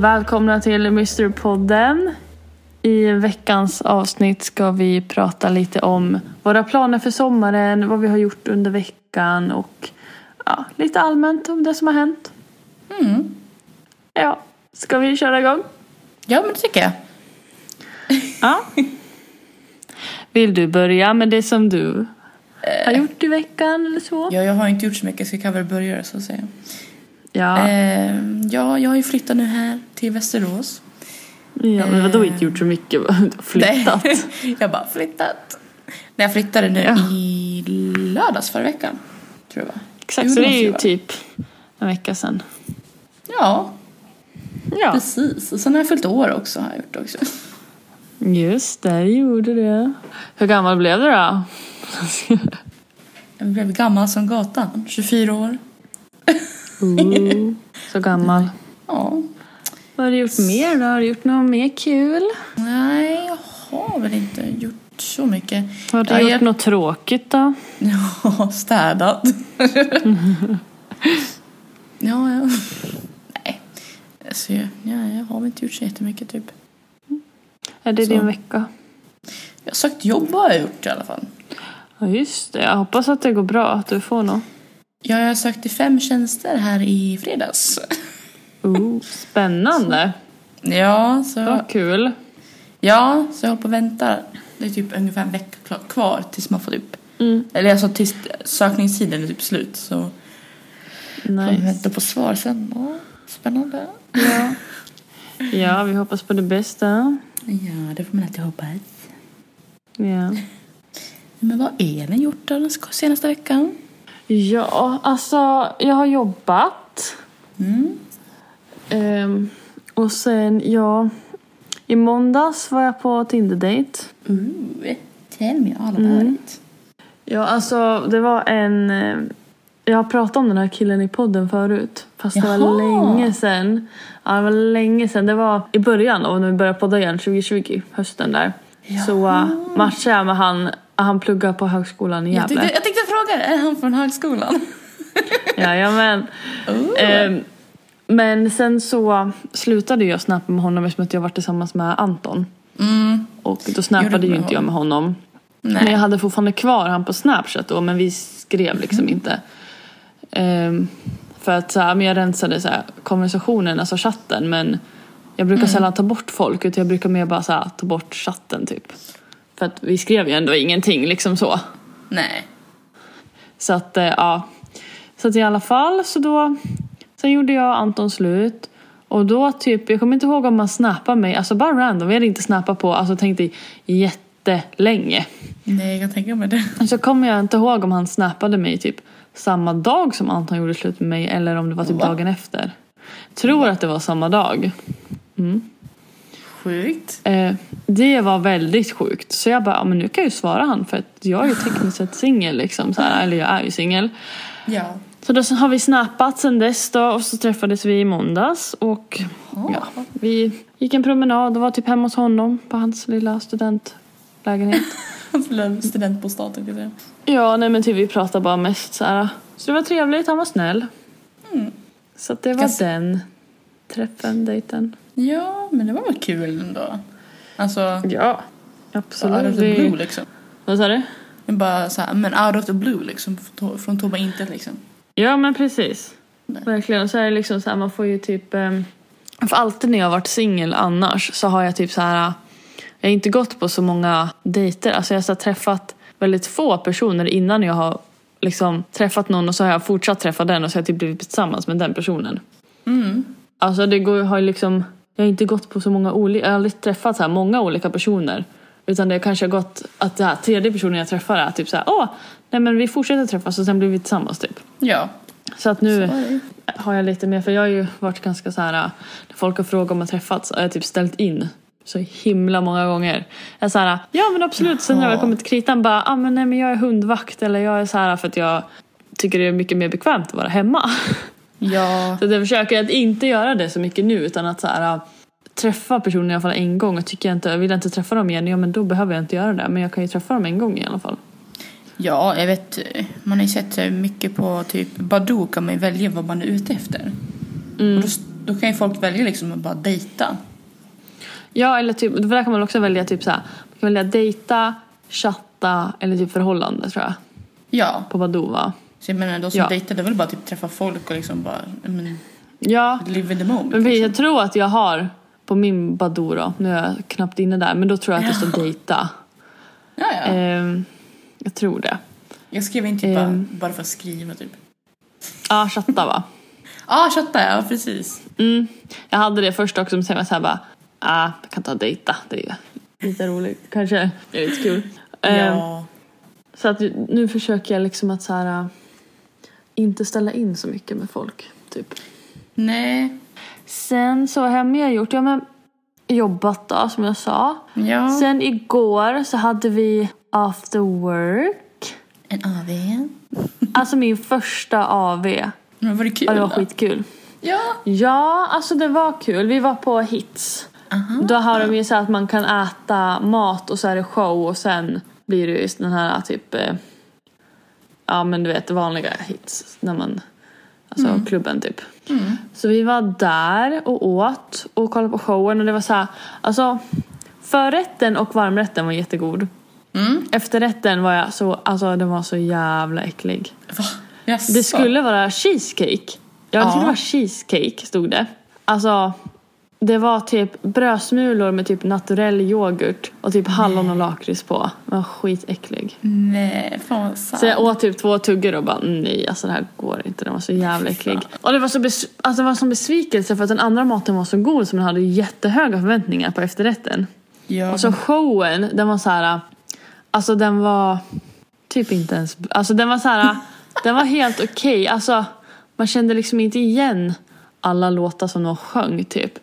Välkomna till Mr-podden. I veckans avsnitt ska vi prata lite om våra planer för sommaren, vad vi har gjort under veckan och ja, lite allmänt om det som har hänt. Mm. Ja, ska vi köra igång? Ja, men det tycker jag. Ja. Vill du börja med det som du har gjort i veckan eller så? Ja, jag har inte gjort så mycket så jag kan väl börja så att säga. Ja, Eh, ja, jag har ju flyttat nu här till Västerås. ja men vadå inte gjort så mycket? Du har Flyttat? Jag bara flyttat. När jag flyttade nu Ja. i lördags förra veckan. Tror jag? Exakt, Jo, så det är ju typ en vecka sedan. Ja, Ja, precis. Och sen har jag fyllt år också. Har jag gjort också. just det, gjorde det. Hur gammal blev du då? Jag blev gammal som gatan. 24 år. Ooh, så gammal. Ja. Vad har du gjort mer då? Har du gjort något mer kul? Nej, jag har väl inte gjort så mycket. Har du Ja, gjort jag- något tråkigt då? Ja, städat. ja, ja. Nej. Alltså, jag, ja, jag har väl inte gjort så jättemycket typ. Är det Så. din vecka? Jag har sökt jobb har jag gjort i alla fall. Ja, just det. Jag hoppas att det går bra, att du får något. Ja, jag sökte fem tjänster här i fredags. Ooh, spännande. Ja, så, Vad kul. ja, så jag håller på och väntar. Det är typ ungefär en vecka kvar tills man får typ... Mm, Eller alltså tills sökningstiden är typ slut. Så får nice. vänta på svar sen. Ja, spännande. Ja. ja, vi hoppas på det bästa. Ja, det får man alltid hoppas. Ja. Men vad har Elin gjort då den senaste veckan? Ja, alltså jag har jobbat. Mm. Ehm, och sen, ja. I måndags var jag på Tinder-date. Ooh, tell me all Mm. about it. Ja, alltså det var en... eh, Jag har pratat om den här killen i podden förut. Fast det var Jaha. länge sedan. Ja, det var länge sedan. Det var i början av när vi började podda igen, 2020, hösten där. Så uh, matchade jag med han. Han pluggar på högskolan i Jag Gävle. tänkte, jag tänkte fråga, är han från högskolan? Jajamän. Oh. Ehm, men sen så slutade jag snappa med honom eftersom att jag var tillsammans med Anton. Mm. Och då snappade ju inte jag med honom. Nej. Men jag hade fortfarande kvar han på Snapchat då, men vi skrev liksom Mm. inte. Ehm, för att så här, men jag rensade så här, konversationen, alltså chatten, men jag brukar Mm. sällan ta bort folk, utan jag brukar mer bara så här, ta bort chatten typ. För att vi skrev ju ändå ingenting liksom så. Nej. Så att eh, ja. Så att i alla fall så då. Sen gjorde jag Anton slut. Och då typ, jag kommer inte ihåg om han snappade mig, alltså bara random. Vi hade inte snappat på, alltså tänkte jättelänge. Nej, jag kan tänka mig det. Så kommer jag inte ihåg om han snappade mig typ samma dag som Anton gjorde slut med mig eller om det var typ Va? dagen efter. Tror att det var samma dag. Sjukt. Eh, det var väldigt sjukt. Så jag bara, ja, men nu kan jag ju svara han för att jag är ju tekniskt sett singel liksom. Så här, eller jag är ju singel. Ja. Så då har vi snappat sen dess då och så träffades vi i måndags och ja, vi gick en promenad och var typ hemma hos honom på hans lilla studentlägenhet. Hans lilla studentbostad tänkte jag ja, nej men typ vi pratade bara mest så här. Så det var trevligt, han var snäll. Mm. Så det var Kas- den träffen, dejten. Ja, men det var väl kul ändå. Alltså, Ja, out absolut. of the blue liksom. Vad sa du? Men bara så här, men out of the blue liksom. Från- Från tomma intet liksom. Ja men precis. Verkligen. Och så är det liksom så här, man får ju typ... ehm, För alltid när jag har varit singel annars så har jag typ så här... Jag har inte gått på så många dejter. Alltså jag har träffat väldigt få personer innan jag har liksom träffat någon och så har jag fortsatt träffa den och så har jag typ blivit tillsammans med den personen. Mm. Alltså det går, har liksom... Jag har inte gått på så många olika... Jag har aldrig träffat så här många olika personer. Utan det kanske har gått att här tredje personen jag träffar är typ så här, åh, nej men vi fortsätter träffas och sen blir vi tillsammans typ. Ja. Så att nu det. har jag lite mer, för jag har ju varit ganska så här, när folk har frågat om att träffats har jag typ ställt in så himla många gånger. Jag är så här, ja men absolut, sen när jag väl kommit till kritan bara, ah, men nej men jag är hundvakt eller jag är så här för att jag tycker det är mycket mer bekvämt att vara hemma. Ja. Så jag försöker att inte göra det så mycket nu utan att så här, äh, träffa personen i alla fall en gång och tycker jag inte, vill jag inte träffa dem igen, ja men då behöver jag inte göra det. Men jag kan ju träffa dem en gång i alla fall. Ja, jag vet. Man har ju sett mycket på typ Badoo kan man ju välja vad man är ute efter. Mm. Och då, då kan ju folk välja liksom att bara dejta. Ja eller typ, för där kan man också välja typ så här, man kan välja dejta, chatta eller typ förhållande tror jag. Ja. På Badoo va? Så jag menar, de som Ja. är väl bara typ träffa folk och liksom bara men, Ja, live in the moment. men vi- liksom. jag tror att jag har på min Badoo då, nu är jag knappt inne där, men då tror jag att det står dejta. Ja, ja. Ehm, jag tror det. Jag skrev in typ bara, ehm. bara för att skriva typ. Ja, chatta va? Ja, ah, chatta ja, precis. Mm. Jag hade det först också, men sen var jag såhär bara, ah, jag kan ta dejta, det är lite roligt. Kanske det är lite kul. Ehm, Ja. Så att nu försöker jag liksom att så här, äh, inte ställa in så mycket med folk, typ. Nej. Sen så har jag mer gjort? Ja men jobbat då, som jag sa. Ja. Sen igår så hade vi after work. En AV. Alltså min första AV. Men var det kul Ja, det var då? skitkul. Ja. Ja, alltså det var kul. Vi var på Hits. Aha. Då har de ju så att man kan äta mat och så är det show och sen blir det ju just den här typ eh, Ja men du vet vanliga hits när man Alltså klubben typ. Mm. Så vi var där och åt och kollade på showen och det var så här, alltså förrätten och varmrätten var jättegod. Mm. Efterrätten var jag så, alltså den var så jävla äcklig. Va? Jaså? Det skulle vara cheesecake. Ja, det Ja. skulle vara cheesecake stod det. Alltså, det var typ brödsmulor med typ naturell yoghurt och typ hallon och lakrits på. Den var skitäcklig. Nej, fan vad sant. Så jag åt typ två tuggor och bara nej alltså det här går inte. Den var så jävla äcklig. Och det var så bes- alltså, det var som besvikelse för att den andra maten var så god så man hade jättehöga förväntningar på efterrätten. Ja, Och så showen, den var så här. Alltså den var typ inte ens, alltså den var så här. den var helt okej. Alltså man kände liksom inte igen alla låtar som de sjöng typ.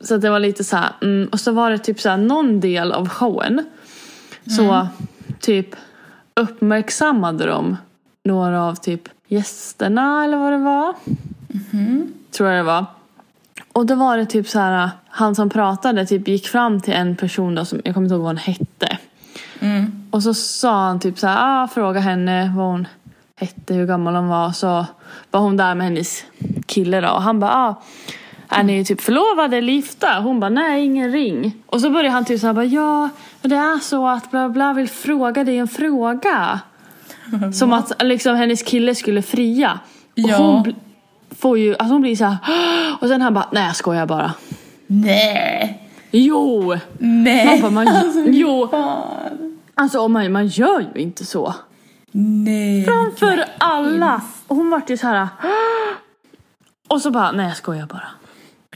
Så att det var lite så här, mm, och så var det typ så här någon del av showen. Så typ uppmärksammade de några av typ gästerna eller vad det var. Tror jag det var. Och då var det typ så här, han som pratade typ gick fram till en person då som, jag kommer inte ihåg vad hon hette. Mm. Och så sa han typ så här, ah, fråga henne vad hon hette, hur gammal hon var. Så var hon där med hennes kille då. Och han bara, ah, är ni typ förlovade eller gifta? Hon bara, nej ingen ring. Och så började han typ så här, bara, ja, men det är så att bla bla vill fråga dig en fråga. Som att liksom hennes kille skulle fria. Och Ja. hon får ju, alltså hon blir så här, och sen han bara, nej jag skojar bara. Nej. Jo! Nej. Man bara, man, Alltså, jo, Fan. Alltså man, man gör ju inte så. Nej. Framför alla! Och hon vart ju så här. Och så bara, nej jag skojar bara.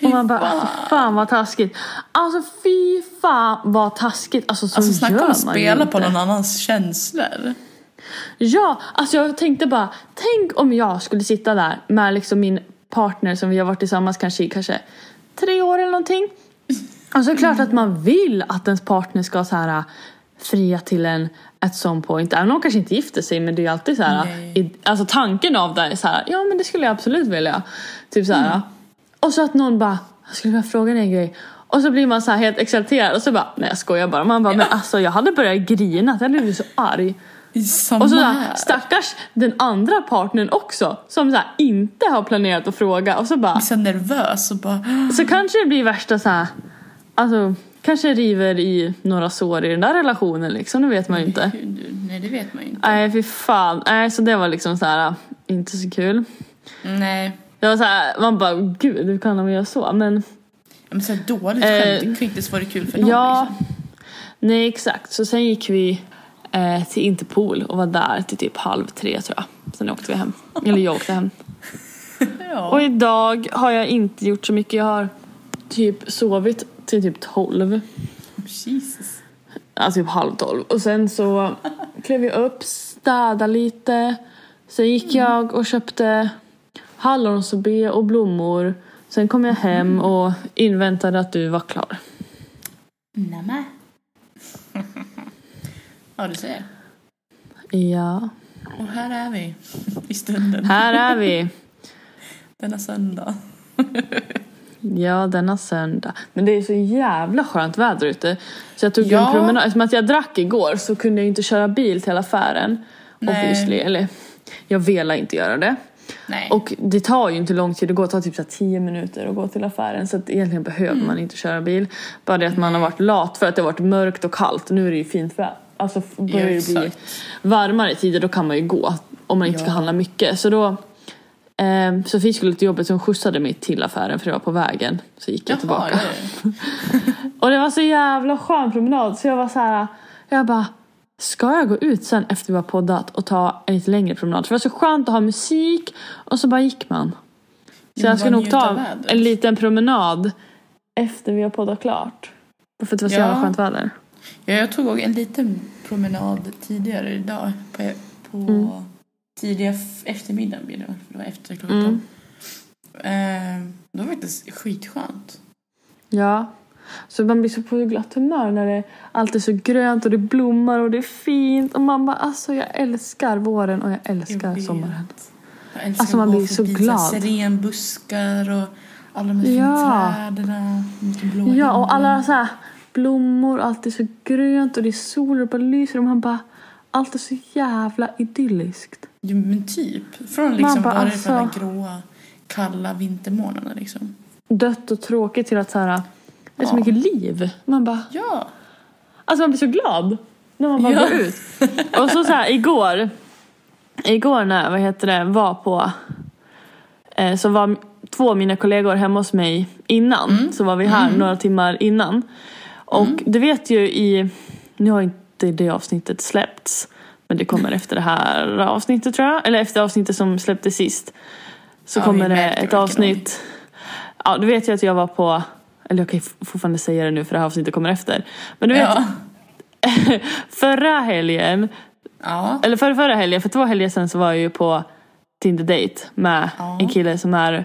Och man bara, fan. fy fan vad taskigt. Alltså fy fan vad taskigt. Alltså så Alltså gör snacka om man att spela på någon annans känslor. Ja, alltså jag tänkte bara, tänk om jag skulle sitta där med liksom min partner som vi har varit tillsammans kanske i kanske tre år eller någonting. Och så är det klart att man vill att ens partner ska så här fria till en at some point. Även om de kanske inte gifter sig men det är ju alltid så här, i, alltså tanken av det är så här, ja men det skulle jag absolut vilja. Typ så här. Och så att någon bara, jag skulle vilja fråga dig en grej. Och så blir man så här helt exalterad och så bara, nej jag skojar bara. Man bara, men alltså jag hade börjat grina, jag blivit så arg. Samma Och så där, stackars den andra partnern också som så här, inte har planerat att fråga och så bara så nervös och bara... så kanske det blir värsta så här, alltså kanske river i några sår i den där relationen liksom, det vet man ju inte. Nej, det vet man ju inte. Nej fy fan, nej så det var liksom så här inte så kul. Nej. Det var så här, man bara gud hur kan de göra så? Men Men så här dåligt Eh, skämt, det kan inte ens vara kul för någon ja, liksom. nej exakt. Så sen gick vi eh, till Interpol och var där till typ halv tre tror jag. Sen åkte vi hem. Eller jag åkte hem. Ja. Och idag har jag inte gjort så mycket. Jag har typ sovit till typ 12. Jesus. Alltså typ halv 12. Och sen så klev jag upp, städade lite. Sen gick jag och köpte hallonsorbet och blommor. Sen kom jag hem och inväntade att du var klar. Nämen. ja, du ser. Ja. Och här är vi i stunden. Här är vi. Denna söndag. Ja, denna söndag. Men det är så jävla skönt väder ute. Så jag tog Ja. en promenad. Eftersom att jag drack igår så kunde jag inte köra bil till affären. Nej. Obviously. Eller, jag ville inte göra det. Nej. Och det tar ju inte lång tid att gå. Det tar typ så här 10 minuter att gå till affären. Så att egentligen behöver Mm. man inte köra bil. Bara det att man har varit lat för att det har varit mörkt och kallt. Nu är det ju fint väder. Alltså börjar det bli varmare tider då kan man ju gå. Om man inte ska Ja. handla mycket. Så då eh, Sofie skulle till jobbet så hon skjutsade mig till affären för jag var på vägen. Så gick jag Jaha, tillbaka. det. Och det var så jävla skön promenad så jag var så här. Jag bara, ska jag gå ut sen efter vi har poddat och ta en lite längre promenad? För det var så skönt att ha musik och så bara gick man. Så Ja, jag ska nog ta vädret. en liten promenad efter vi har poddat klart. För att det var så Ja. jävla skönt väder. Ja, jag tog en liten promenad tidigare idag. På, på Mm. Tidiga eftermiddagen blir det. För det var efter klockan Mm. Eh, det var faktiskt skitskönt. Ja. Så man blir så på glatt humör när det allt är så grönt och det blommar och det är fint. Och man bara alltså jag älskar våren och jag älskar Jag sommaren. Jag älskar Alltså, man blir så glad. Sirenbuskar och alla de här Ja. träden. Ja, och alla så här blommor, allt är så grönt och det är sol och det bara lyser och man bara allt är så jävla idylliskt. Ja, men typ. Från liksom bara, bara, alltså- från de gråa, kalla vintermånaderna liksom. Dött och tråkigt till att så här, det är så Ja. mycket liv. Man bara, Ja. alltså man blir så glad när man bara Ja. går ut. Och så så här igår, igår när vad heter det, var på, eh, så var två av mina kollegor hemma hos mig innan. Så var vi här några timmar innan. Och du vet ju i, nu har inte det avsnittet släppts. Men det kommer efter det här avsnittet tror jag. Eller efter avsnittet som släpptes sist. Så Ja, kommer det ett avsnitt. Ja, du vet ju att jag var på, eller jag kan fortfarande säga det nu för det här avsnittet kommer efter. Men du vet, Ja. förra helgen, Ja. eller förra, förra helgen, för två helger sedan så var jag ju på Tinder date med Ja. en kille som är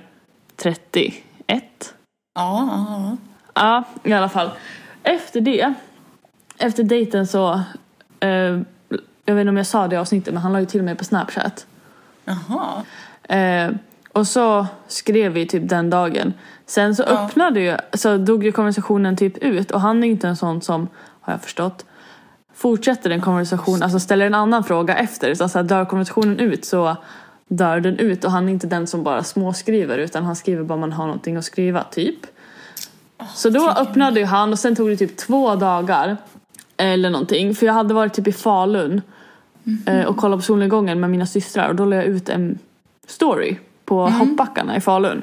31. Ja, ja, Ja, i alla fall. Efter det, efter dejten så, eh, jag vet inte om jag sa det i avsnittet men han la ju till mig på Snapchat. Jaha. Eh, och så skrev vi typ den dagen. Sen så Ja. öppnade ju, så dog ju konversationen typ ut och han är inte en sån som, har jag förstått, fortsätter en konversation, alltså ställer en annan fråga efter. Så alltså, dör konversationen ut så dör den ut och han är inte den som bara småskriver utan han skriver bara man har någonting att skriva typ. Så då öppnade ju han och sen tog det typ två dagar eller någonting. För jag hade varit typ i Falun eh, och kollat på solnedgången med mina systrar och då la jag ut en story på hoppbackarna i Falun.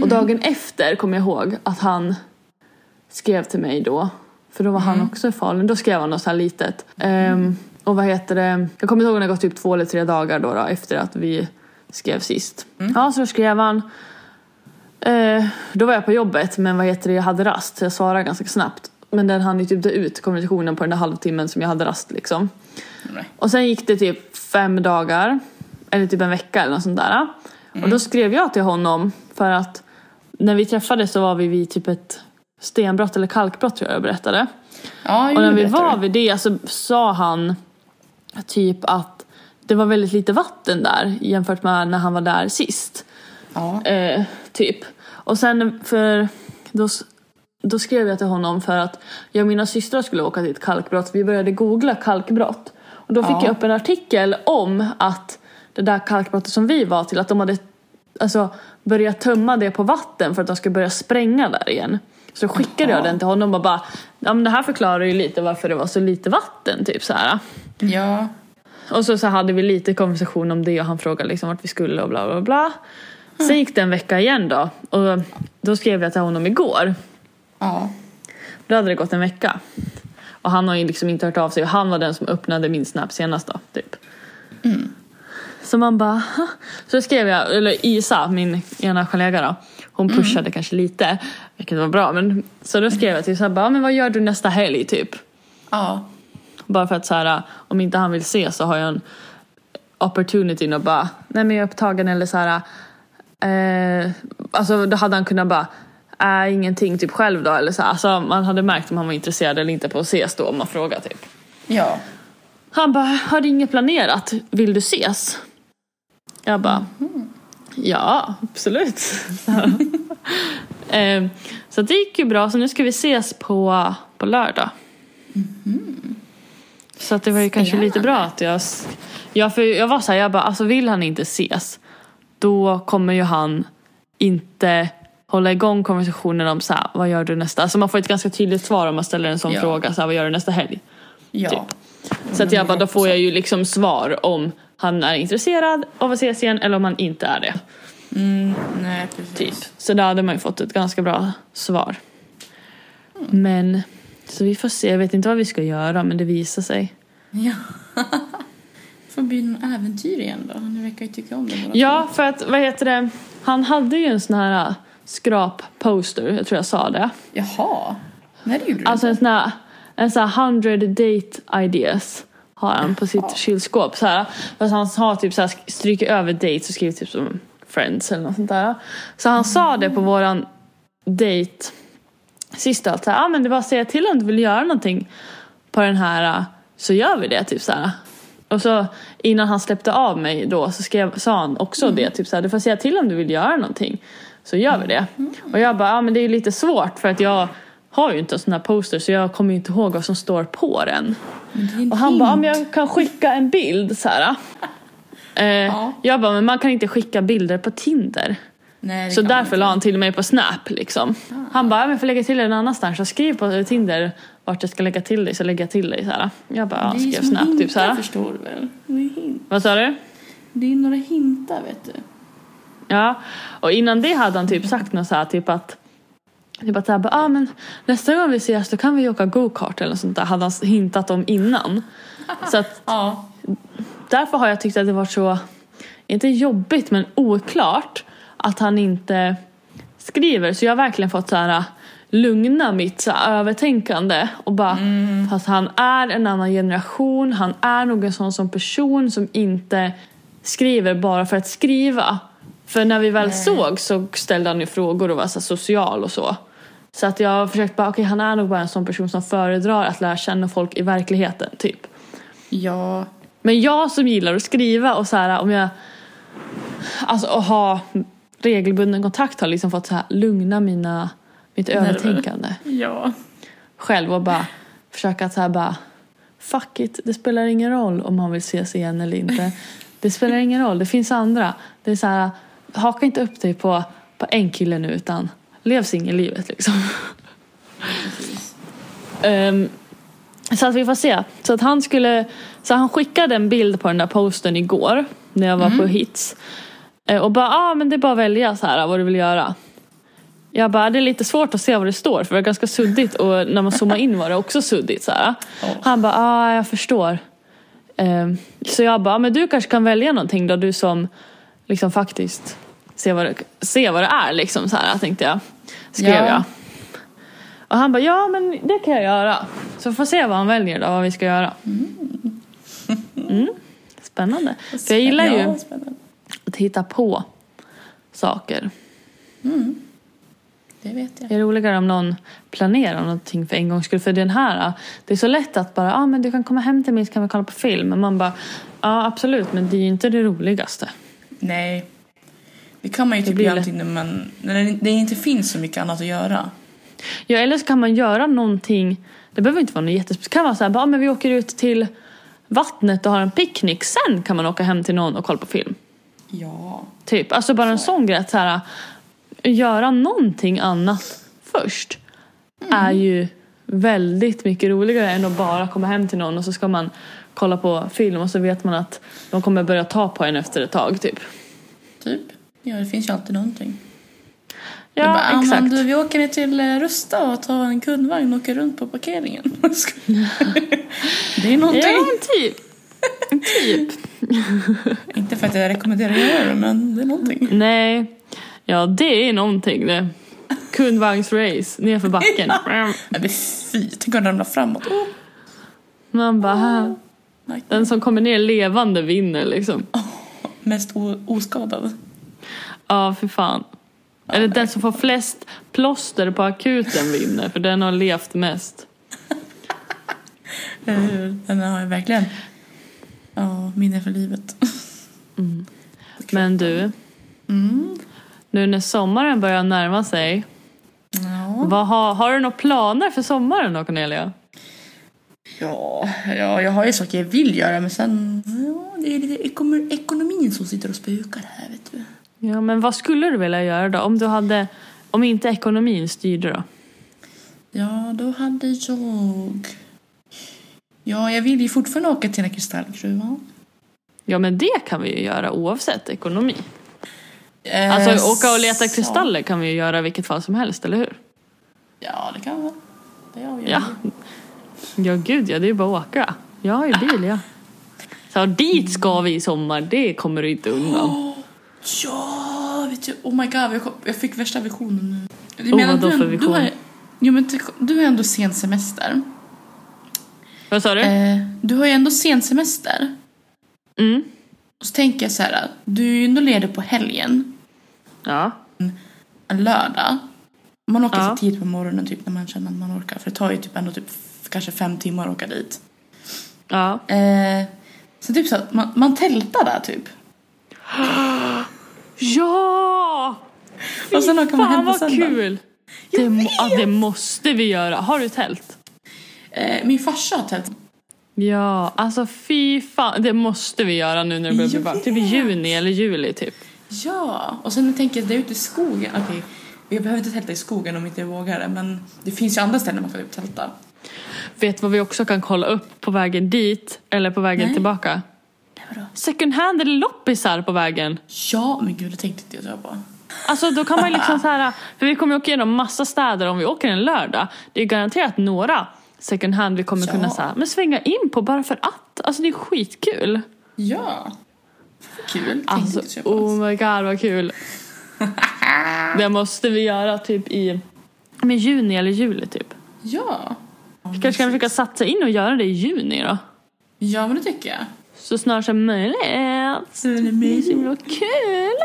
Och dagen efter kom jag ihåg att han skrev till mig då. För då var han också i Falun. Då skrev han något så här litet. Ehm, och vad heter det? Jag kommer inte ihåg när det gått typ två eller tre dagar då, då efter att vi skrev sist. Ja, så då skrev han. Eh, då var jag på jobbet men vad heter det, jag hade rast så jag svarade ganska snabbt. Men den hann ju typ dö ut kommunikationen på den där halvtimmen som jag hade rast liksom. Nej. Och sen gick det typ fem dagar, eller typ en vecka eller något sånt där. Och då skrev jag till honom för att när vi träffades så var vi vid typ ett stenbrott eller kalkbrott tror jag jag berättade. Ja, Och när vi var vid det så sa han typ att det var väldigt lite vatten där jämfört med när han var där sist. Ja. Eh, typ. Och sen för då, då skrev jag till honom för att jag och mina systrar skulle åka till ett kalkbrott. Vi började googla kalkbrott. Och då fick Ja. jag upp en artikel om att det där kalkbrottet som vi var till, att de hade alltså, börjat tömma det på vatten för att de ska börja spränga där igen. Så skickade jag Jaha. den till honom och bara, ja men det här förklarar ju lite varför det var så lite vatten typ så här. Ja. Och så, så hade vi lite konversation om det och han frågade liksom vart vi skulle och bla bla bla. Sen gick det en vecka igen då och då skrev jag till honom igår. Ja. Då hade det gått en vecka. Och han har ju liksom inte hört av sig och han var den som öppnade min snap senast då, typ. Så man bara, "Ha?" Så skrev jag, eller Isa, min ena kollega då. Hon pushade kanske lite, vilket var bra. Men, så då skrev jag till Isa, bara, men vad gör du nästa helg typ? Ja. Bara för att så här, om inte han vill se så har jag en opportunity att bara, nej men jag är upptagen eller så här. Eh, alltså då hade han kunnat bara, äh, ingenting typ själv då eller så. Alltså man hade märkt om han var intresserad eller inte på att ses då om man frågar typ. Ja. Han bara, har du inget planerat? Vill du ses? Jag bara, ja absolut. eh, så det gick ju bra, så nu ska vi ses på, på lördag. Så att det var ju kanske lite bra att jag... Ja, för jag var så här, jag bara, alltså vill han inte ses, då kommer ju han inte hålla igång konversationen om så här, vad gör du nästa? Alltså man får ett ganska tydligt svar om man ställer en sån Ja. fråga, så här, vad gör du nästa helg? Ja. Typ. Så att jag bara, då får jag ju liksom svar om han är intresserad av att ses igen eller om han inte är det. Mm, nej, precis. Typ. Så där hade man ju fått ett ganska bra svar. Men, så vi får se. Jag vet inte vad vi ska göra men det visar sig. Ja. får bli någon äventyr igen då. Ni verkar ju tycka om det Ja, för att vad heter det? Han hade ju en sån här skrap-poster, jag tror jag sa det. Jaha. Nej, det gjorde du Alltså en sån här, en sån här 100 date ideas har han på sitt Jaha. kylskåp. Så här, fast han har typ så här, stryker över dates och skriver typ som friends eller något sånt där. Så han sa det på våran date sist att ah, men det var att säga till om du vill göra någonting på den här så gör vi det. Typ så här. Och så innan han släppte av mig då så skrev, sa han också det. Typ så här, du får säga till om du vill göra någonting. Så gör vi det. Och jag bara, ja men det är lite svårt för att jag har ju inte en sån här poster så jag kommer ju inte ihåg vad som står på den. Det Och han bara, ja, men jag kan skicka en bild så här. Eh, Ja. Jag bara, men man kan inte skicka bilder på Tinder. Nej, det Så därför la han till mig på Snap liksom. Han bara, ja, men jag får lägga till dig någon annanstans. Så skriv på Tinder vart jag ska lägga till dig så lägger jag till dig så här. Jag bara, ja, Det skrev Snap hintar typ så här. förstår du väl? Det är, hint. Vad sa du? det är några hintar vet du. Ja, och innan det hade han typ sagt något så här typ att Typ att så här, bara, ah, men nästa gång vi ses då kan vi åka go-kart eller något sånt där. Hade han hintat om innan. Så att Ja. därför har jag tyckt att det var så, inte jobbigt men oklart att han inte skriver. Så jag har verkligen fått så här lugna mitt så här, övertänkande och bara, fast han är en annan generation, han är nog en sån som person som inte skriver bara för att skriva. För när vi väl såg så ställde han ju frågor och var så social och så. Så att jag har försökt bara, okej han är nog bara en sån person som föredrar att lära känna folk i verkligheten typ. Ja. Men jag som gillar att skriva och så här om jag Alltså att ha regelbunden kontakt har liksom fått så här lugna mina mitt Nerver. övertänkande Ja. själv och bara försöka att så här bara fuck it, det spelar ingen roll om man vill ses igen eller inte. Det spelar ingen roll, det finns andra. Det är så här, haka inte upp dig på, på en kille nu utan lev singellivet liksom. Ehm, så att vi får se. Så att han skulle, så han skickade en bild på den där posten igår när jag var på hits. Eh, Och bara, ja ah, men det är bara att välja så här vad du vill göra. Jag bara, det är lite svårt att se vad det står för det är ganska suddigt och när man zoomar in var det också suddigt så här. Ja. Han bara, ja ah, jag förstår. Ehm, så jag bara, ah, men du kanske kan välja någonting då du som liksom faktiskt ser vad det, ser vad det är liksom så här tänkte jag. Skrev Ja. jag. Och han bara, ja men det kan jag göra. Så får se vad han väljer då, vad vi ska göra. Mm. Spännande. För jag gillar ju att hitta på saker. Det vet jag. Det är roligare om någon planerar någonting för en gångs skull. För den här, det är så lätt att bara, ja ah, men du kan komma hem till mig så kan vi kolla på film. Men man bara, ja absolut men det är ju inte det roligaste. Nej. Det kan man ju typ göra alltid när, man, när det- inte finns så mycket annat att göra. Ja eller så kan man göra någonting, det behöver inte vara något jättespeciellt. Det kan vara så här, bara, ah, men vi åker ut till vattnet och har en picknick. Sen kan man åka hem till någon och kolla på film. Ja. Typ, alltså bara en sån grej att så här, göra någonting annat först är ju väldigt mycket roligare än att bara komma hem till någon och så ska man kolla på film och så vet man att de kommer börja ta på en efter ett tag typ. Typ. Ja, det finns ju alltid någonting. Ja, bara, "Ah, exakt. Du, vi åker ner till eh, Rusta och tar en kundvagn och åker runt på parkeringen. det är någonting. Ja, typ. typ. Inte för att jag rekommenderar att göra det, men det är någonting. Nej, ja det är någonting det. Kundvagnsrace nerför backen. Nej, men fy, tänk om den ramlar framåt. Oh, Man bara, nej. den som kommer ner levande vinner liksom. Mest o- oskadad. Ja, för fan. Eller den som får flest plåster på akuten vinner, för den har levt mest. Den har ju verkligen minne för livet. Men du, Mm. nu när sommaren börjar närma sig. Ja. Vad har, har du några planer för sommaren då Cornelia? Ja, ja, jag har ju saker jag vill göra men sen ja, det är lite ekonom- ekonomin som sitter och spökar här vet du. Ja, men vad skulle du vilja göra då? Om du hade, om inte ekonomin styrde då? Ja, då hade jag... Ja, jag vill ju fortfarande åka till den här kristallgruvan. Ja, men det kan vi ju göra oavsett ekonomi. Eh, Alltså åka och leta så- kristaller kan vi ju göra i vilket fall som helst, eller hur? Ja, det kan vara. Det har vi Ja. Ja, gud ja, det är ju bara att åka. Jag har ju bil, ja. Så dit ska vi i sommar, det kommer du inte undan. Ja, vet du. Oh my god, jag, kom, jag fick värsta visionen nu. Oh, vadå du, för du vision? har, jo, men du, du har ändå sen semester. Vad sa du? Eh, du har ju ändå sen semester. Mm. Och så tänker jag så här, du är ju ändå ledig på helgen. Ja. En lördag. Man åker Ja. så tidigt på morgonen typ när man känner att man orkar. För det tar ju typ ändå typ kanske fem timmar att åka dit. Ja. Eh, så typ så att man, man tältar där typ. Ja! Och sen åker man hem på vad söndag. kul! Det, må- ja, det måste vi göra. Har du tält? Eh, min farsa har tält. Ja, alltså fy fan. Det måste vi göra nu när det börjar bli varmt. Typ i juni eller juli typ. Ja, och sen tänker jag det är ute i skogen. Okej, vi behöver inte tälta i skogen om inte jag vågar det. Men det finns ju andra ställen man kan typ tälta. Vet vad vi också kan kolla upp på vägen dit eller på vägen Nej. tillbaka? Vadå? Second hand eller loppisar på vägen. Ja, men gud det tänkte inte jag så på. Alltså då kan man ju liksom så här, för vi kommer ju åka igenom massa städer om vi åker en lördag. Det är garanterat några second hand vi kommer Ja. kunna så här, men svänga in på bara för att. Alltså det är skitkul. Ja. Kul. Alltså inte oh my god vad kul. Det måste vi göra typ i med juni eller juli typ. Ja. Vi kanske kan försöka satsa in och göra det i juni då. Ja, men det tycker jag. Så snart som möjligt. Det är så himla kul.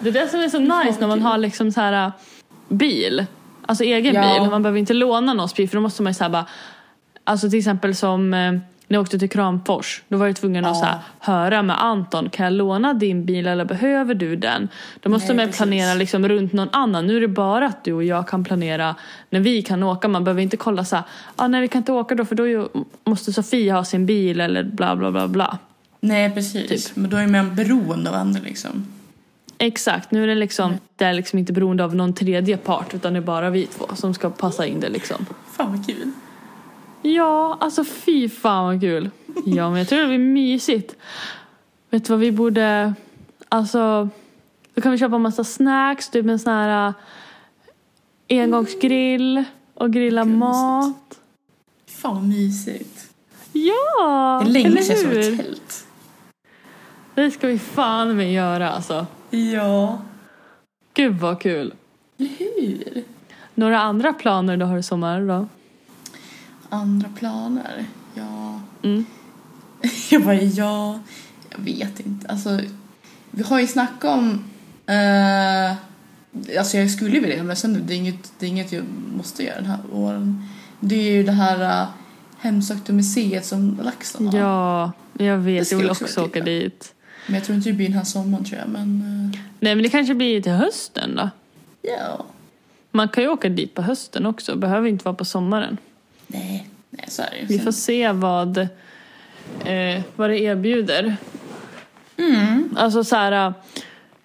Det är det som är så nice när man har liksom så här äh, bil. Alltså egen Ja. bil. Man behöver inte låna någons bil för då måste man ju så här bara Alltså till exempel som eh, när jag åkte till Kramfors. Då var jag tvungen att Ja. så här, höra med Anton. Kan jag låna din bil eller behöver du den? Då måste Nej, man planera liksom runt någon annan. Nu är det bara att du och jag kan planera när vi kan åka. Man behöver inte kolla så här, ah, nej vi kan inte åka då för då måste Sofia ha sin bil eller bla bla bla bla. Nej, precis. Typ. Men då är man beroende av andra liksom. Exakt, nu är det liksom, det är liksom inte beroende av någon tredje part utan det är bara vi två som ska passa in det liksom. Fan vad kul. Ja, alltså fy fan vad kul. Ja, men jag tror det blir mysigt. Vet du vad vi borde, alltså, då kan vi köpa massa snacks, typ en sån här äh, engångsgrill och grilla Gud, mat. Fan vad mysigt. Ja, Det är länge eller sedan jag såg hur? ett tält. Det ska vi fan med göra alltså. Ja. Gud vad kul. Eller hur? Några andra planer du har i sommar då? Andra planer? Ja. Mm. Jag bara, ja. Jag vet inte. Alltså, vi har ju snackat om... Eh, alltså jag skulle vilja men sen det är inget, det är inget jag måste göra den här våren. Det är ju det här uh, hemsökta museet som LaxTon har. Ja, jag vet. Jag skulle vill också också åka dit. Men jag tror inte det blir den här sommaren tror jag. Men eh, Nej, men det kanske blir till hösten då. ja. Man kan ju åka dit på hösten också. Behöver inte vara på sommaren. Nej, nej så är det ju. Vi får se vad, eh, vad det erbjuder. Mm. Alltså så här,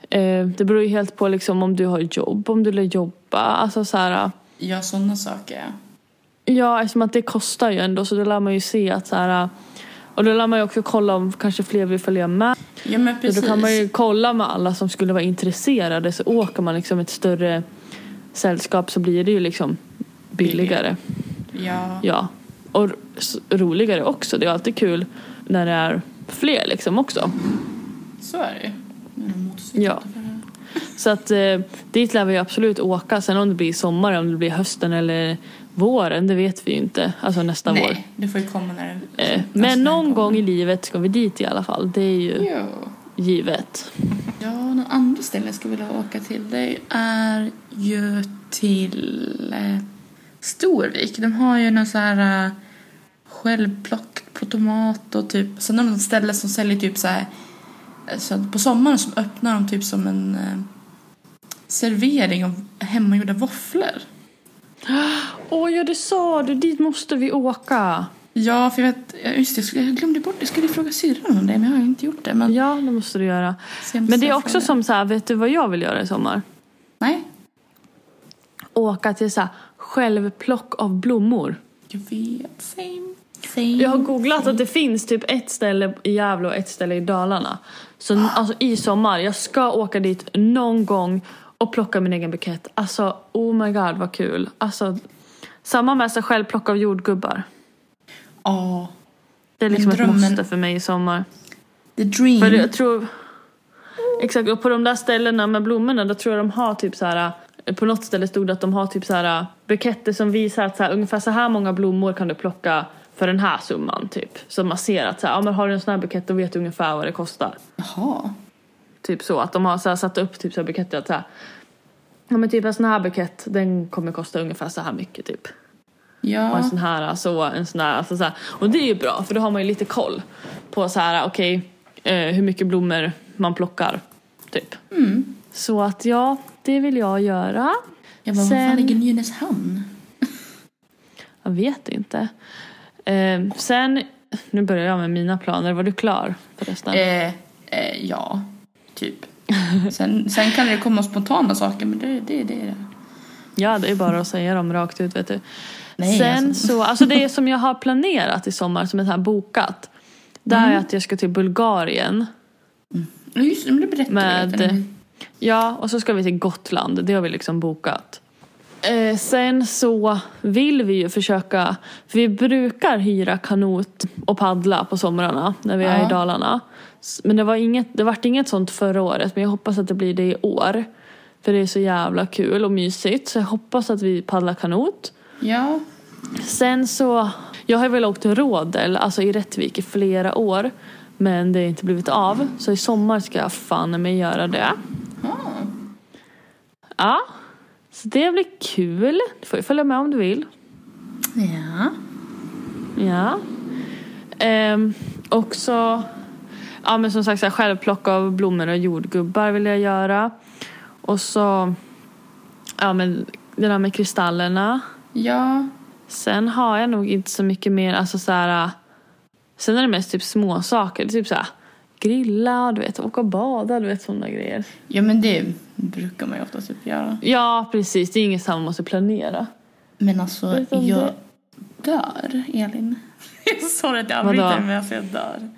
eh, det beror ju helt på liksom om du har jobb, om du vill jobba. Alltså så här, Ja, sådana saker. ja, eftersom att det kostar ju ändå så då lär man ju se att så här, och då lär man ju också kolla om kanske fler vill följa med. Ja, men Så precis. då kan man ju kolla med alla som skulle vara intresserade så åker man liksom ett större sällskap så blir det ju liksom billigare. Ja. Ja. Och roligare också. Det är alltid kul när det är fler liksom också. så är det ju. Ja. Så att eh, dit lär vi absolut åka. Sen om det blir sommar, om det blir hösten eller våren, det vet vi ju inte. Alltså nästa vår. Nej, det får ju komma när det... Eh, men någon gång i livet ska vi dit i alla fall. Det är ju Ja. givet. Ja, någon andra ställe jag skulle vilja åka till det är ju till Storvik. De har ju någon så här eh, självplockat tomat och typ. Sen har de ett ställe som säljer typ så här. Så att på sommaren så öppnar de typ som en eh, servering av hemmagjorda våfflor. Åh ja, det sa du. Dit måste vi åka. Ja, för jag vet, just det, jag glömde bort det. Jag skulle fråga syrran om det, men jag har inte gjort det. Men, Ja, det måste du göra. så Men det är också som så här, vet du vad jag vill göra i sommar? Nej, Åka till så här självplock av blommor. jag vet. Same. Same. Jag har googlat att det finns typ ett ställe i Gävle och ett ställe i Dalarna. Så alltså i sommar, jag ska åka dit någon gång och plocka min egen bukett. Alltså oh my god vad kul. Alltså samma med sig själv plocka av jordgubbar. Ja, Det är liksom ett måste för mig i sommar. the dream. För jag tror... Exakt, och på de där ställena med blommorna då tror jag de har typ så här... På något ställe stod det att de har typ så här buketter som visar att så här, ungefär så här många blommor kan du plocka för den här summan typ. Så man ser att så här, ja, men har du en sån här bukett då vet du ungefär vad det kostar. Jaha. Typ så att de har så här, satt upp typ så här buketter att så här, ja men typ en sån här bukett den kommer kosta ungefär så här mycket typ. Och en Ja. sån här, så, en sån här, alltså så här. Och det är ju bra för då har man ju lite koll på så här, okej, eh, hur mycket blommor man plockar. Typ. Mm. Så att ja, det vill jag göra. Jag bara, var Sen- fan ligger Nynäshamn? Jag vet inte. Eh, sen, nu börjar jag med mina planer. Var du klar förresten? Eh, eh, ja, typ. Sen, sen kan det komma spontana saker, men det, det, det är det. Ja, det är bara att säga dem rakt ut vet du. Nej, Sen alltså. så, alltså det som jag har planerat i sommar som är här bokat. Det Mm. är att jag ska till Bulgarien. Ja, Just det, men det berättade Med- du. Ja, och så ska vi till Gotland. Det har vi liksom bokat. Eh, sen så vill vi ju försöka, för vi brukar hyra kanot och paddla på somrarna när vi är i Dalarna. Men det var inget, det vart inget sånt förra året men jag hoppas att det blir det i år. För det är så jävla kul och mysigt så jag hoppas att vi paddlar kanot. Ja, Sen så, jag har väl åkt Rådel, alltså i Rättvik i flera år. Men det har inte blivit av. Så i sommar ska jag fan med göra det. ja. Ja, så det blir kul. Du får ju följa med om du vill. ja. Ja. Ehm, också, ja men som sagt så här, självplock av blommor och jordgubbar vill jag göra. Och så, ja men det där med kristallerna. Ja, Sen har jag nog inte så mycket mer, alltså så här. Sen är det mest typ små saker, typ så här grilla, du vet, åka och bada, du vet sådana grejer. ja men det brukar man ju ofta typ göra. Ja, precis, det är inget man måste planera. Men alltså, jag det- dör, Elin. Sorry att jag avbryter men alltså jag dör.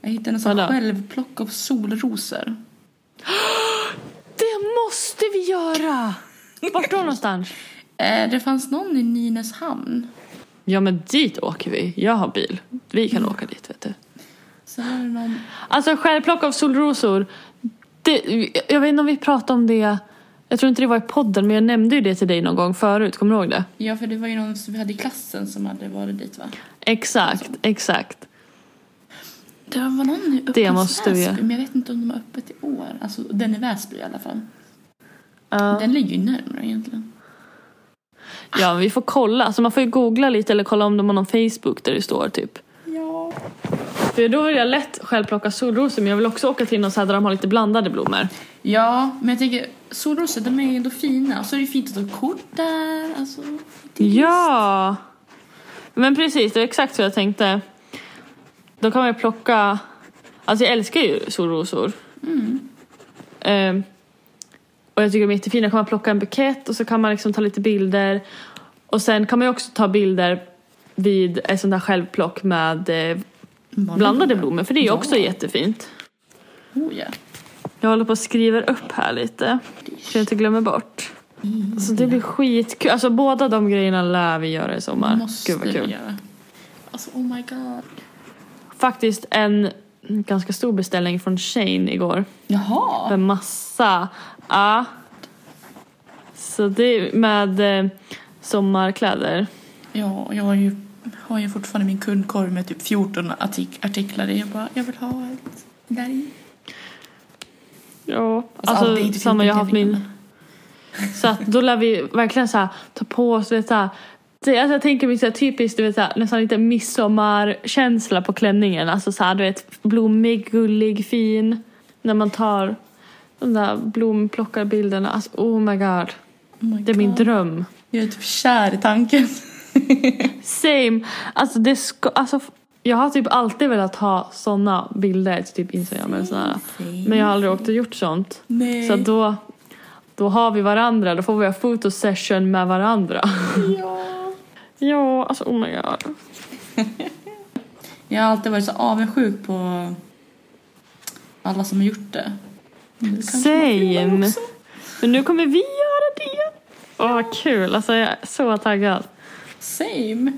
Jag hittade en sån självplock av solrosor. Det måste vi göra! Vart då någonstans? Eh, det fanns någon i Nynäshamn. Ja men dit åker vi. Jag har bil. Vi kan åka dit vet du. Så var det någon... Alltså självplock av solrosor. Det, jag vet inte om vi pratade om det. Jag tror inte det var i podden men jag nämnde ju det till dig någon gång förut. Kommer du ihåg det? Ja, för det var ju någon som vi hade i klassen som hade varit dit va? Exakt, exakt. Det var någon i Upplands Det måste vi Väsby, men jag vet inte om de har öppet i år. Alltså den i Väsby i alla fall. Ja. Den ligger ju närmare egentligen. Ja, vi får kolla. Så man får ju googla lite eller kolla om de har någon Facebook där det står typ. Ja. För då vill jag lätt självplocka solrosor men jag vill också åka till någon så här där de har lite blandade blommor. Ja, men jag tänker solrosor de är ju ändå fina. Så är det ju fint att ta kort där. Alltså, Ja! Men precis, det är exakt så jag tänkte. Då kan man ju plocka... Alltså jag älskar ju solrosor. Ehm, och jag tycker de är jättefina. Då kan man plocka en bukett och så kan man liksom ta lite bilder. Och sen kan man ju också ta bilder vid ett sånt där självplock med eh, blandade blommor. För det är ju Ja. också jättefint. Oh, ja. Jag håller på att skriva upp här lite. Så jag inte glömmer bort. Så det blir skitkul. Alltså båda de grejerna lär vi göra i sommar. Måste Gud vad vi kul. göra. Alltså oh my god. Faktiskt en ganska stor beställning från Shane igår. Jaha. Med massa. Ja. Så det med eh, sommarkläder. Ja, jag har ju, har ju fortfarande min kundkorg med typ 14 artik- artiklar i. Jag bara, jag vill ha ett där i. Ja, Alltså, alltså, samma jag har haft min. Så att då lär vi verkligen så här, ta på oss vet, så här, Det, alltså jag tänker mig så här typiskt, du vet, så här, nästan lite midsommarkänsla på klänningen. Alltså så här, du vet, blommig, gullig, fin. När man tar de där blomplockarbilderna. Alltså oh my god. Oh my Det är min God. dröm. Jag är typ kär i tanken. Same. Alltså det ska, alltså jag har typ alltid velat ha såna bilder till typ Instagram eller sådär. Men jag har aldrig åkt och gjort sånt. Nej. Så då, då har vi varandra, då får vi ha fotosession med varandra. Ja. ja, alltså oh my god. Jag har alltid varit så avundsjuk på alla som har gjort det. Same. också. Men nu kommer vi göra det. Åh vad kul, alltså jag är så taggad. Same.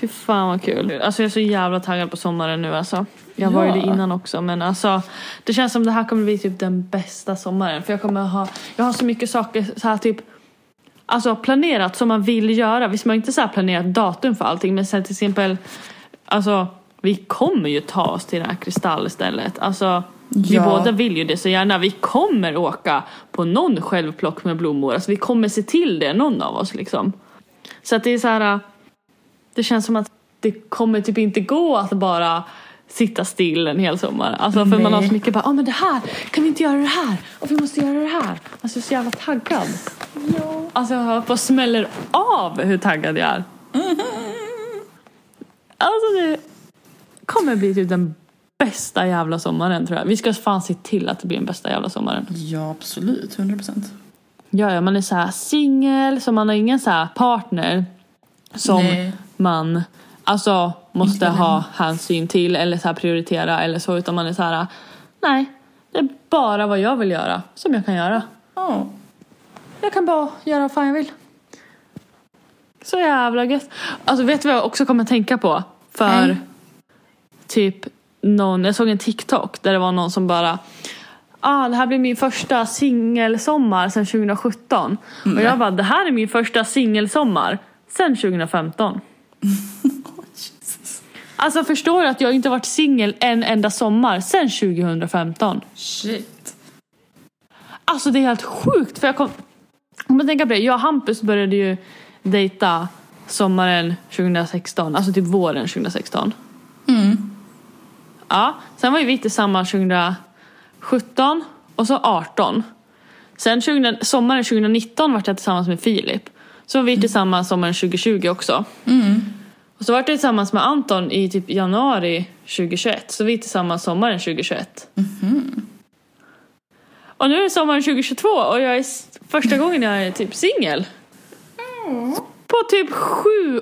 Fy fan vad kul. Alltså jag är så jävla taggad på sommaren nu alltså. Jag var ju Ja. det innan också men alltså det känns som det här kommer bli typ den bästa sommaren för jag kommer ha, jag har så mycket saker så här typ Alltså planerat som man vill göra. Visst man har inte så här planerat datum för allting men sen till exempel Alltså vi kommer ju ta oss till det här kristallstället. Alltså vi Ja. båda vill ju det så gärna. Vi kommer åka på någon självplock med blommor. Alltså vi kommer se till det, någon av oss liksom. Så att det är så här. Det känns som att det kommer typ inte gå att bara sitta still en hel sommar. Alltså för man har så Nej. mycket bara, ja men det här, kan vi inte göra det här? Och vi måste göra det här. Alltså jag är så jävla taggad. Ja. Alltså jag på och smäller av hur taggad jag är. Alltså det kommer bli typ den bästa jävla sommaren tror jag. Vi ska fan se till att det blir den bästa jävla sommaren. Ja, absolut. 100 procent. Ja, ja man är så här singel, så man har ingen så här partner som Nej. man alltså måste ha hänsyn till eller så här prioritera eller så utan man är så här nej, det är bara vad jag vill göra som jag kan göra. Ja. Jag kan bara göra vad fan jag vill. Så jävla gött. Alltså vet du vad jag också kommer tänka på? För Nej. typ någon, jag såg en TikTok där det var någon som bara Ah, det här blir min första singelsommar sedan 2017. Och jag bara, det här är min första singelsommar sedan 2015. Jesus. Alltså förstår du att jag inte varit singel en enda sommar sedan 2015? Shit. Alltså det är helt sjukt för jag kom... Om man tänker på det, jag och Hampus började ju dejta sommaren 2016, alltså typ våren 2016. Mm. Ja, sen var ju vi tillsammans 2017 och så 18. Sen 20, sommaren 2019 var jag tillsammans med Filip. Så var vi tillsammans sommaren 2020 också. Mm. Och så var jag tillsammans med Anton i typ januari 2021. Så vi är tillsammans sommaren 2021. Och nu är det sommaren 2022 och jag är första gången jag är typ singel. På typ sju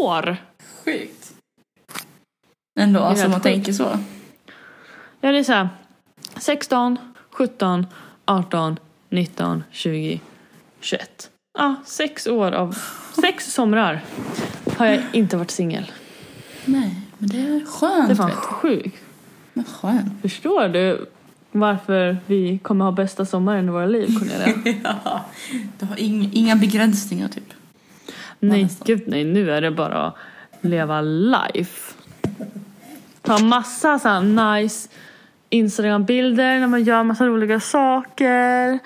år. Sjukt. Ändå, alltså man sjukt. tänker så. Ja, det är så här. 16, 17, 18, 19, 20, 21. Ja, sex år av... Sex somrar har jag inte varit singel. Nej, men det är skönt. Det är fan sjukt. Men skönt. Förstår du varför vi kommer ha bästa sommaren i våra liv, Cornelia? ja. Du har ing, inga begränsningar typ. nej, gud nej. Nu är det bara att leva life. Ta massa så nice Instagram-bilder när man gör massa roliga saker.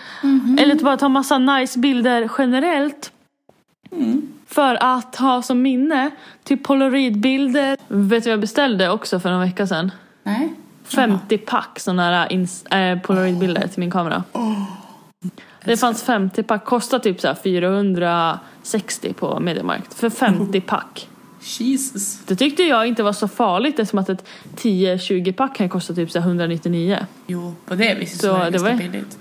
Eller bara ta massa nice bilder generellt. För att ha som minne. Typ polaroidbilder. Vet du vad jag beställde också för någon vecka sedan? Nej. 50 pack sådana här äh, polaroidbilder till min kamera. Det fanns 50 pack, kostade typ så här 460 på Mediamarkt. För 50 pack. Jesus. Det tyckte jag inte var så farligt eftersom att ett 10-20 pack kan kosta typ så här 199. Jo, på det viset Så så, är det var- ganska billigt.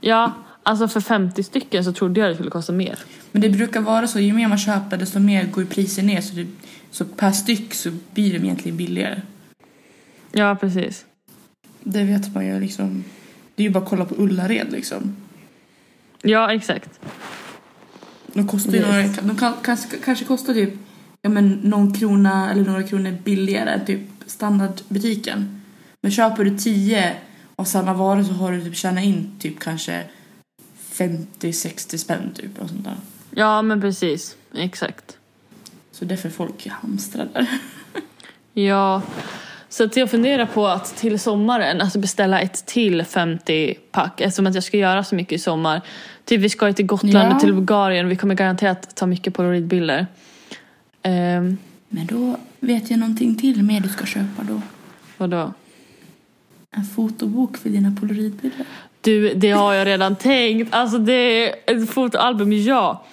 Ja, alltså för 50 stycken så trodde jag det skulle kosta mer. Men det brukar vara så, ju mer man köper desto mer går priset ner. Så, det, så per styck så blir de egentligen billigare. Ja, precis. Det vet man ju liksom. Det är ju bara att kolla på Ullared liksom. Ja, exakt. De kostar ju Yes. några, de kan, kanske, kanske kostar typ ja, men någon krona eller några kronor billigare än typ standardbutiken. Men köper du 10 av samma vara så har du typ tjänat in typ kanske 50-60 spänn typ och sånt där. Ja, men precis. Exakt. Så därför folk hamstrar där. Ja, Så att jag funderar på att till sommaren alltså beställa ett till 50-pack eftersom att jag ska göra så mycket i sommar. Typ vi ska ju till Gotland Ja. och till Bulgarien vi kommer garanterat ta mycket polaroidbilder. Um, Men då vet jag någonting till mer du ska köpa då. vadå? En fotobok för dina polaroidbilder. Du, det har jag redan tänkt. Alltså det är ett fotoalbum, ja.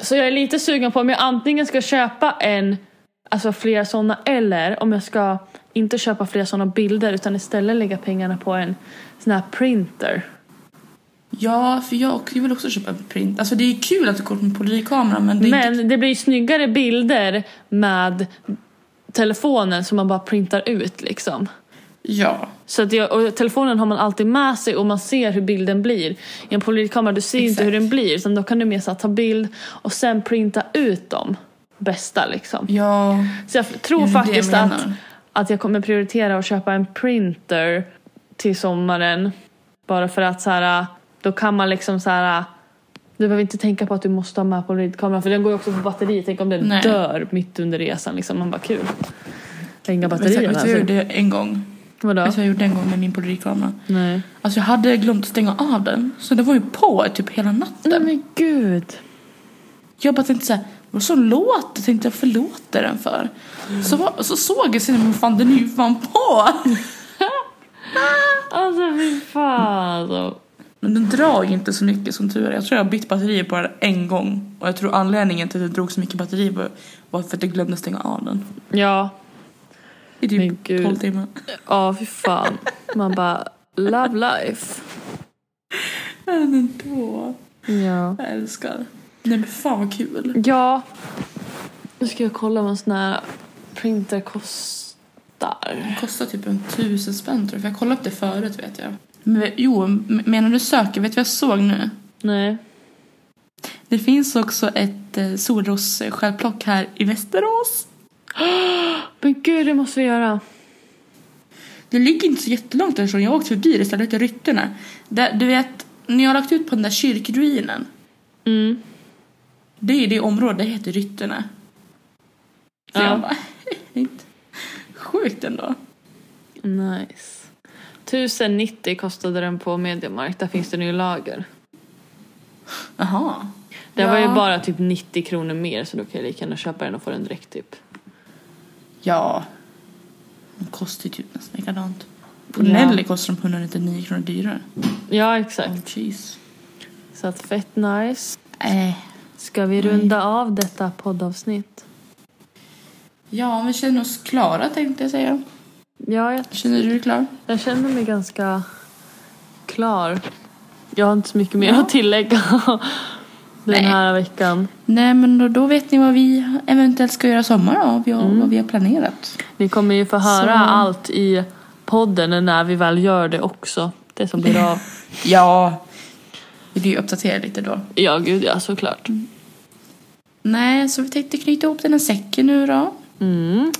Så jag är lite sugen på om jag antingen ska köpa en, alltså fler sådana eller om jag ska inte köpa fler sådana bilder utan istället lägga pengarna på en sån här printer. Ja, för jag, jag vill också köpa print. Alltså det är kul att du går med polaroidkamera men det är inte... Men det blir ju snyggare bilder med telefonen som man bara printar ut liksom. Ja. Så att jag, och telefonen har man alltid med sig och man ser hur bilden blir. I en polaroidkamera du ser inte Exakt. hur den blir utan då kan du mer så ta bild och sen printa ut dem bästa liksom. Ja. Så jag tror jag faktiskt att, menar. att jag kommer prioritera att köpa en printer till sommaren. Bara för att så här, då kan man liksom så här. Du behöver inte tänka på att du måste ha med polaroidkamera för den går ju också på batteri. Tänk om den Nej. dör mitt under resan liksom. Man bara kul. Jag inga batterier vet du jag gjorde en gång? Vadå? Vet du jag gjorde en gång med min polaroidkamera? Nej. Alltså jag hade glömt att stänga av den. Så det var ju på typ hela natten. Nej men gud. Jag bara tänkte såhär, vad så låter? Tänkte jag förlåter den för. Så, var, så såg jag sen, men fan den är ju fan på. Alltså fy fan. Men den drar ju inte så mycket som tur är. Jag tror jag har bytt batterier på den en gång. Och jag tror anledningen till att det drog så mycket batteri var, för att jag glömde stänga av den. Ja. I typ gud. 12 timmar. Ja fy fan. Man bara love life. Men ändå. Ja. Jag älskar. Nej men fan vad kul. Ja. Nu ska jag kolla vad en sån här printer kostar. Det kostar typ en tusen spänn tror jag. För jag kollade upp det förut vet jag. Men, jo, menar du söker? Vet du vad jag såg nu? Nej. Det finns också ett eh, solrossjälvplock här i Västerås. Men gud det måste vi göra. Det ligger inte så jättelångt därifrån. Jag har åkt förbi det stället i Ryttorna. Där, du vet, när jag har lagt ut på den där kyrkruinen. Mm. Det är det området, det heter Ryttorna. Så Ja. jag bara, sjukt ändå. Nice. 1090 kostade den på Mediamarkt. Där finns det nu i lager. Jaha. Det Ja. var ju bara typ 90 kronor mer så då kan jag lika gärna köpa den och få den direkt typ. Ja. De kostar ju typ nästan likadant. På Ja. Nelly kostar de 199 kronor dyrare. Ja exakt. Oh jeez. Så att fett nice. Äh. Ska vi runda av detta poddavsnitt? Ja, vi känner oss klara tänkte jag säga. Ja, jag, Känner du dig klar? jag känner mig ganska klar. Jag har inte så mycket mer Ja. att tillägga den Nej. här veckan. Nej, men då, då vet ni vad vi eventuellt ska göra sommar vi har, Mm. vad vi har planerat. Ni kommer ju få höra Så- allt i podden när vi väl gör det också. Det som blir av. Ja. Vill du ju uppdatera lite då? Ja, gud ja, såklart. Nej, så vi tänkte knyta ihop den här säcken nu då. Mm.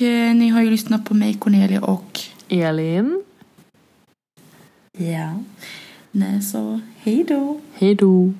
Eh, ni har ju lyssnat på mig, Cornelia och... Elin. Ja. Nej, så hej då. Hej då.